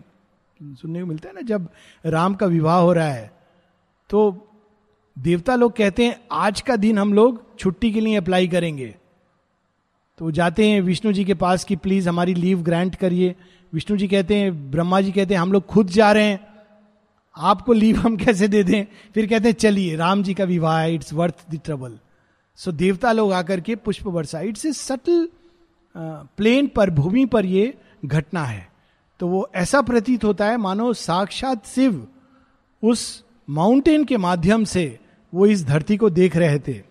सुनने को मिलता है ना, जब राम का विवाह हो रहा है तो देवता लोग कहते हैं, आज का दिन हम लोग छुट्टी के लिए अप्लाई करेंगे. तो जाते हैं विष्णु जी के पास कि प्लीज़ हमारी लीव ग्रांट करिए. विष्णु जी कहते हैं, ब्रह्मा जी कहते हैं, हम लोग खुद जा रहे हैं। आपको लीव हम कैसे दे दें? फिर कहते हैं, चलिए, राम जी का विवाह it's worth the trouble so देवता लोग आकर के पुष्प वर्षा इट्स ए सटल प्लेन पर, भूमि पर ये घटना है। तो वो ऐसा प्रतीत होता है, मानो साक्षात शिव उस माउंटेन के माध्यम से वो इस धरती को देख रहे थे।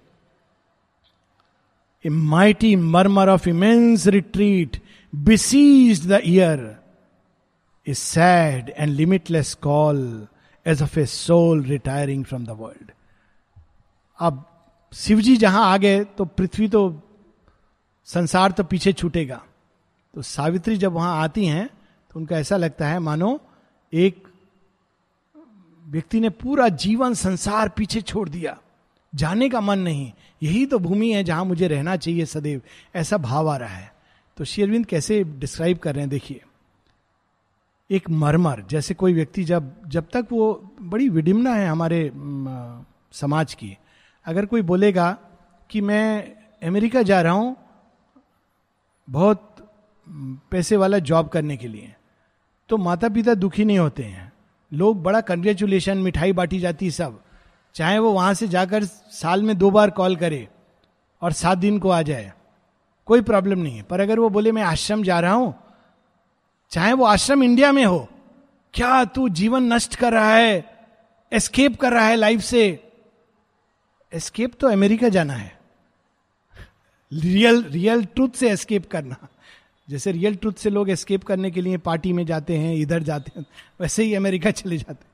A mighty murmur of immense retreat besieges the ear a sad and limitless call as of a soul retiring from the world अब शिवजी जहाँ आ गए तो पृथ्वी तो संसार तो पीछे छूटेगा। तो सावित्री जब वहाँ आती हैं तो उनका ऐसा लगता है, मानो, एक व्यक्ति ने पूरा जीवन संसार पीछे छोड़ दिया। जाने का मन नहीं। यही तो भूमि है जहाँ मुझे रहना चाहिए सदैव। ऐसा भाव आ रहा है। तो शेरविंद कैसे डिस्क्राइब कर रहे हैं? देखिए। एक मरमर, जैसे कोई व्यक्ति जब जब तक वो बड़ी विडिमना है हमारे समाज की, अगर कोई बोलेगा कि मैं अमेरिका जा रहा हूँ बहुत पैसे वाला जॉब करने के लिए तो माता पिता दुखी नहीं होते हैं। लोग बड़ा कंग्रेचुलेशन मिठाई बांटी जाती सब। चाहे वो वहाँ से जाकर साल में दो बार कॉल करे और सात दिन को आ जाए। कोई प्रॉब्लम नहीं है। पर अगर वो बोले, मैं आश्रम जा रहा हूँ। चाहे वो आश्रम इंडिया में हो, क्या तू जीवन नष्ट कर रहा है? एस्केप कर रहा है लाइफ से? एस्केप तो अमेरिका जाना है। रियल रियल ट्रूथ से एस्केप करना। जैसे रियल ट्रूथ से लोग एस्केप करने के लिए पार्टी में जाते हैं, इधर जाते हैं, वैसे ही अमेरिका चले जाते हैं।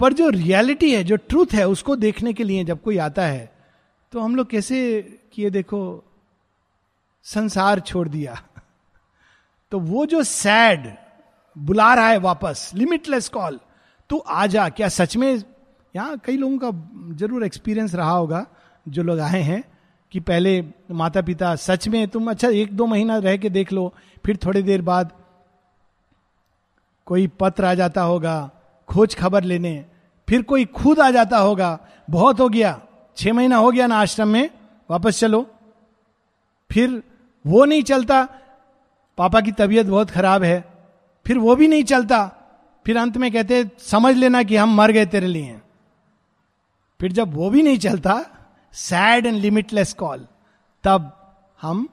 पर जो रियलिटी है, जो ट्रूथ है, उसको देखने के लिए जब कोई आता है तो हम लोग कैसे किए देखो, संसार छोड़ दिया। तो वो जो सैड बुला रहा है वापस लिमिटलेस कॉल तू आ जा, क्या सच में, यहाँ कई लोगों का ज़रूर एक्सपीरियंस रहा होगा, जो लोग आए हैं कि पहले माता पिता सच में तुम अच्छा एक दो महीना रह के देख लो, फिर थोड़ी देर बाद कोई पत्र आ जाता होगा, खोज खबर लेने, फिर कोई खुद आ जाता होगा, बहुत हो गया, छह महीना हो गया ना आश्रम में, वापस चलो। फिर वो नहीं चलता, पापा की तबीयत बहुत खराब है, फिर वो भी नहीं चलता, फिर अंत में कहते समझ लेना कि हम मर गए तेरे लिए। फिर जब वो भी नहीं चलता सैड एंड लिमिटलेस कॉल तब हम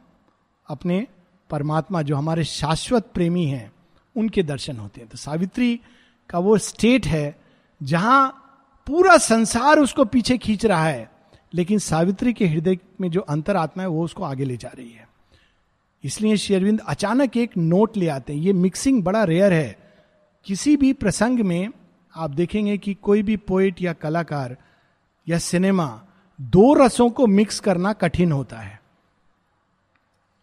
अपने परमात्मा, जो हमारे शाश्वत प्रेमी हैं, उनके दर्शन होते हैं। तो सावित्री का वो स्टेट है, जहाँ पूरा संसार उसको पीछे खींच रहा है, लेकिन सावित्री के हृदय में जो अंतर आत्मा है, वो उसको आगे ले जा रही है। इसलिए शेरविंद अचानक एक नोट ले आते हैं। ये मिक्सिंग बड़ा रेयर है। किसी भी प्रसंग में आप देखेंगे कि कोई भी पोइट या कलाकार या सिनेमा दो रसों को मिक्स करना कठिन होता है।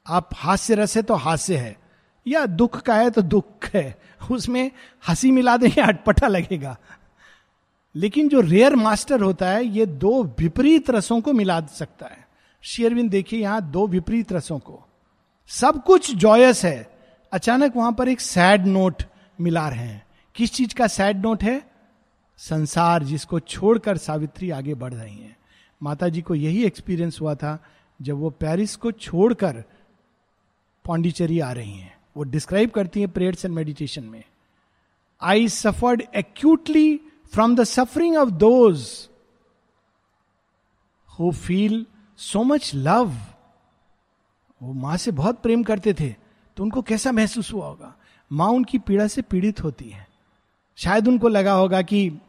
आप हास्य रस है तो हास्य है, या दुख का है तो दुख है, उसमें हँसी मिला देंगे अटपटा लगेगा। लेकिन जो रेयर मास्टर होता है, ये दो विपरीत रसों को मिला सकता है। शेयरविंद देखिए यहाँ दो विपरीत रसों को। सब कुछ जॉयस है। अचानक वहाँ पर एक सैड नोट मिला रहे हैं। किस चीज़ का सैड नोट है? संसार जिसको छोड़कर सावित्री आगे बढ़ रही हैं। माता जी को यही एक्सपीरियंस हुआ था जब वो पेरिस को छोड़कर पांडिचेरी आ रही हैं। वो डिस्क्राइब करती हैं प्रेयर्स एंड मेडिटेशन में। I suffered acutely from the suffering of those who feel so much love वो माँ से बहुत प्रेम करते थे तो उनको कैसा महसूस हुआ होगा? माँ उनकी पीड़ा से पीड़ित होती है। शायद उनको लगा होगा कि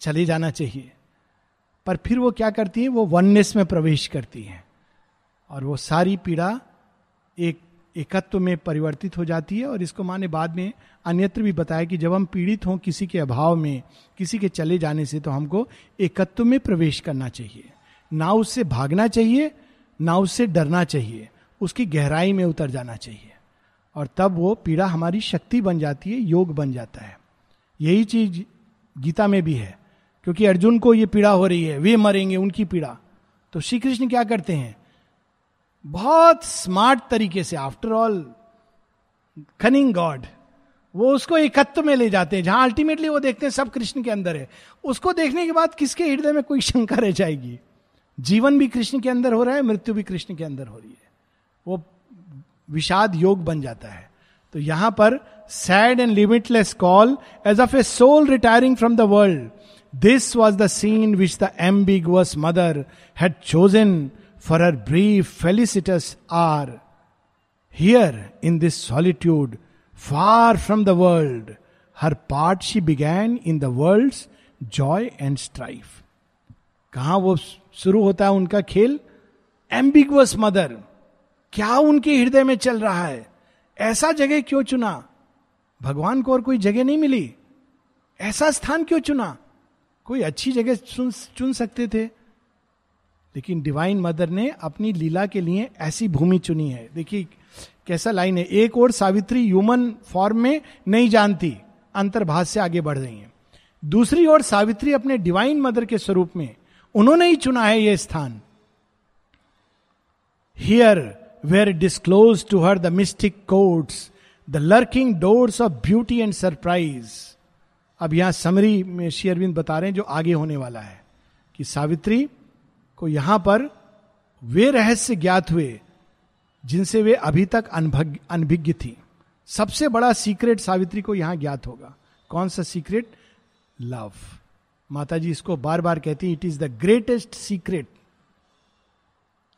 चले जाना चाहिए। पर फिर वो क्या करती है? वो वननेस में प्रवेश करती है। और वो सारी पीड़ा एक, एकत्व में परिवर्तित हो जाती है और इसको माने बाद में अन्यत्र भी बताया कि जब हम पीड़ित हों किसी के अभाव में, किसी के चले जाने से तो हमको एकत्व में प्रवेश करना चाहिए। ना उससे भागना चाहिए, ना उससे डरना चाहिए। उसकी गहराई में उतर जाना चाहिए। और तब वो पीड़ा हमारी शक्ति बन जाती है, योग बन जाता है। यही चीज़ गीता में भी है। क्योंकि अर्जुन को ये पीड़ा हो रही है, वे मरेंगे, उनकी पीड़ा। तो श्री कृष्ण क्या करते हैं? बहुत स्मार्ट तरीके से आफ्टर ऑल कनिंग गॉड वो उसको एकत्व में ले जाते हैं, जहाँ अल्टीमेटली वो देखते हैं सब कृष्ण के अंदर है। उसको देखने के बाद किसके हृदय में कोई शंका रह जाएगी? जीवन भी कृष्ण के अंदर हो रहा है, मृत्यु भी कृष्ण के अंदर हो रही है। वो विषाद योग बन जाता है। तो यहाँ पर sad and limitless call as of a soul retiring from the world this was the scene which the ambiguous mother had chosen for her brief felicitous hour here in this solitude far from the world her part she began in the world joy and strife कहा वो शुरू होता है उनका खेल? एम्बिगुअस मदर क्या उनके हृदय में चल रहा है? ऐसा जगह क्यों चुना? भगवान को और कोई जगह नहीं मिली? ऐसा स्थान क्यों चुना? कोई अच्छी जगह चुन चुन सकते थे। लेकिन डिवाइन मदर ने अपनी लीला के लिए ऐसी भूमि चुनी है। देखिए, कैसा लाइन है। एक और सावित्री ह्यूमन फॉर्म में नहीं जानती। अंतर्भाष से आगे बढ़ रही है। दूसरी ओर सावित्री अपने डिवाइन मदर के स्वरूप में उन्होंने ही चुना है यह स्थान। Here were disclose to her the mystic codes the lurking doors of beauty and surprise अब यहाँ समरी में श्री अरविंद बता रहे हैं जो आगे होने वाला है कि सावित्री को यहाँ पर वे रहस्य ज्ञात हुए जिनसे वे अभी तक अनभिज्ञ थी। सबसे बड़ा सीक्रेट सावित्री को यहाँ ज्ञात होगा। कौन सा सीक्रेट? लव। माता जी इसको बार बार कहती it is the greatest secret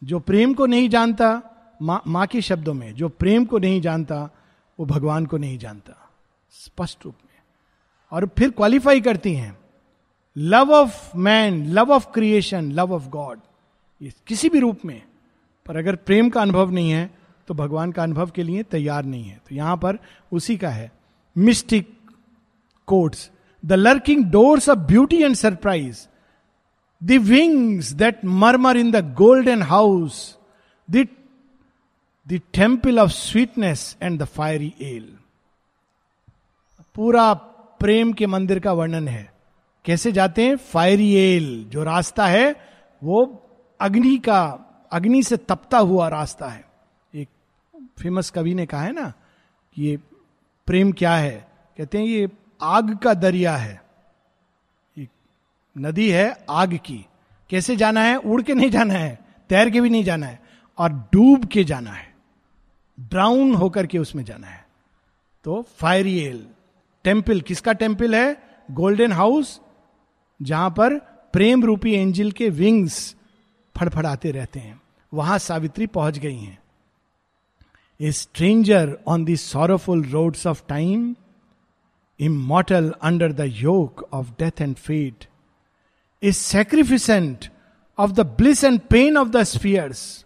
जो प्रेम को नहीं जानता, माँ, मा के शब्दों में, जो प्रेम को नहीं जानता, वो भगवान को नहीं जानता। स्पष्ट रूप में। और फिर क्वालिफाई करती हैं। Love of man love of creation love of God किसी भी रूप में। पर अगर प्रेम का अनुभव नहीं है तो भगवान का अनुभव के लिए तैयार नहीं है। तो यहाँ पर उसी का है। Mystic codes the lurking doors of beauty and surprise the wings that murmur in the golden house the temple of sweetness and the fiery aisle पूरा प्रेम के मंदिर का वर्णन है। कैसे जाते हैं? फायरी एल जो रास्ता है, वो अग्नि का, अग्नि से तपता हुआ रास्ता है। एक फ़ेमस कवि ने कहा है ना, कि ये प्रेम क्या है? कहते हैं, ये आग का दरिया है। एक नदी है आग की। कैसे जाना है? उड़ के नहीं जाना है, तैर के भी नहीं जाना है, और डूब के जाना है। ड्राउन होकर के उसमें जाना है। तो फायरियल टेंपल किसका टेंपल है? गोल्डन हाउस, जहाँ पर प्रेम रूपी एंजिल के विंग्स फड़फड़ाते रहते हैं। वहाँ सावित्री पहुँच गई हैं। A stranger on the sorrowful roads of time immortal under the yoke of death and fate, a sacrificant of the bliss and pain of the spheres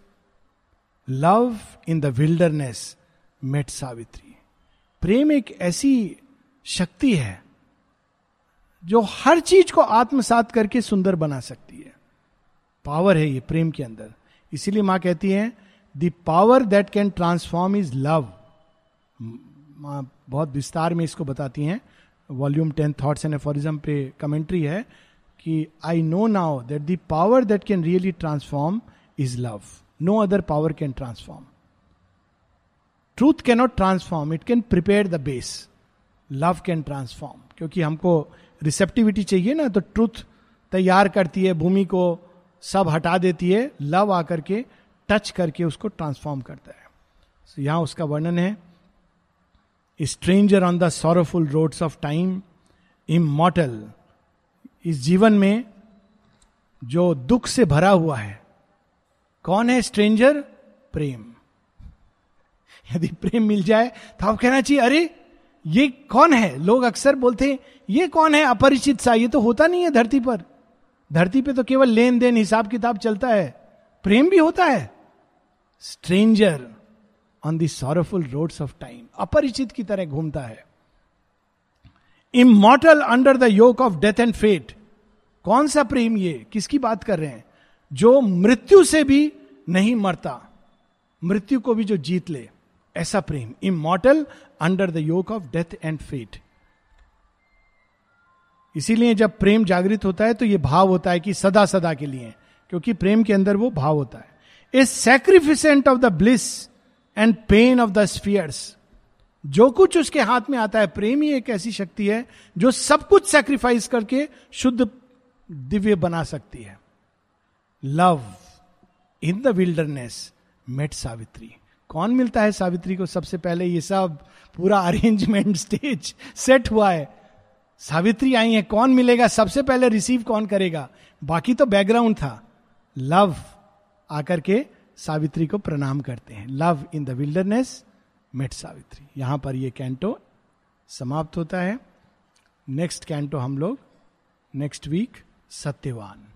love in the wilderness met Savitri. प्रेम एक ऐसी शक्ति है, जो हर चीज़ को आत्मसात करके सुंदर बना सकती है। पावर है ये प्रेम के अंदर। इसीलिए माँ कहती है the power that can transform is love माँ बहुत विस्तार में इसको बताती हैं। Volume ten thoughts and aphorisms पे कमेंट्री है कि I know now that the power that can really transform is love no other power can transform truth cannot transform it can prepare the base love can transform क्योंकि हमको रिसेप्टिविटी चाहिए ना तो ट्रूथ तैयार करती है भूमि को सब हटा देती है लव आकर के टच करके उसको ट्रांसफॉर्म करता है। So, यहाँ उसका वर्णन है stranger on the sorrowful roads of time immortal इस जीवन में जो दुख से भरा हुआ है कौन है स्ट्रेंजर प्रेम। यदि प्रेम मिल जाए तो आप कहना चाहिए अरे ये कौन है? लोग अक्सर बोलते हैं, ये कौन है अपरिचित सा? ये तो होता नहीं है धरती पर। धरती पे तो केवल लेन देन हिसाब किताब चलता है। प्रेम भी होता है। Stranger on the sorrowful roads of time अपरिचित की तरह घूमता है। Immortal under the yoke of death and fate कौन सा प्रेम ये? किसकी बात कर रहे हैं? जो मृत्यु से भी नहीं मरता, मृत्यु को भी जो जीत ले। ऐसा प्रेम immortal under the yoke of death and fate इसीलिए जब प्रेम जागृत होता है तो यह भाव होता है कि सदा सदा के लिए, क्योंकि प्रेम के अंदर वो भाव होता है। A sacrificant of the bliss and pain of the spheres जो कुछ उसके हाथ में आता है, प्रेम ही एक ऐसी शक्ति है, जो सब कुछ सेक्रीफाइस करके शुद्ध दिव्य बना सकती है। Love in the wilderness met Savitri कौन मिलता है सावित्री को? सबसे पहले ये सब पूरा अरेंजमेंट स्टेज सेट हुआ है। सावित्री आई है, कौन मिलेगा? सबसे पहले रिसीव कौन करेगा? बाकी तो बैकग्राउंड था। लव आकर के सावित्री को प्रणाम करते हैं। Love in the wilderness met Savitri. यहाँ पर ये कैंटो समाप्त होता है। नेक्स्ट कैंटो हम लोग नेक्स्ट वीक सत्यवान।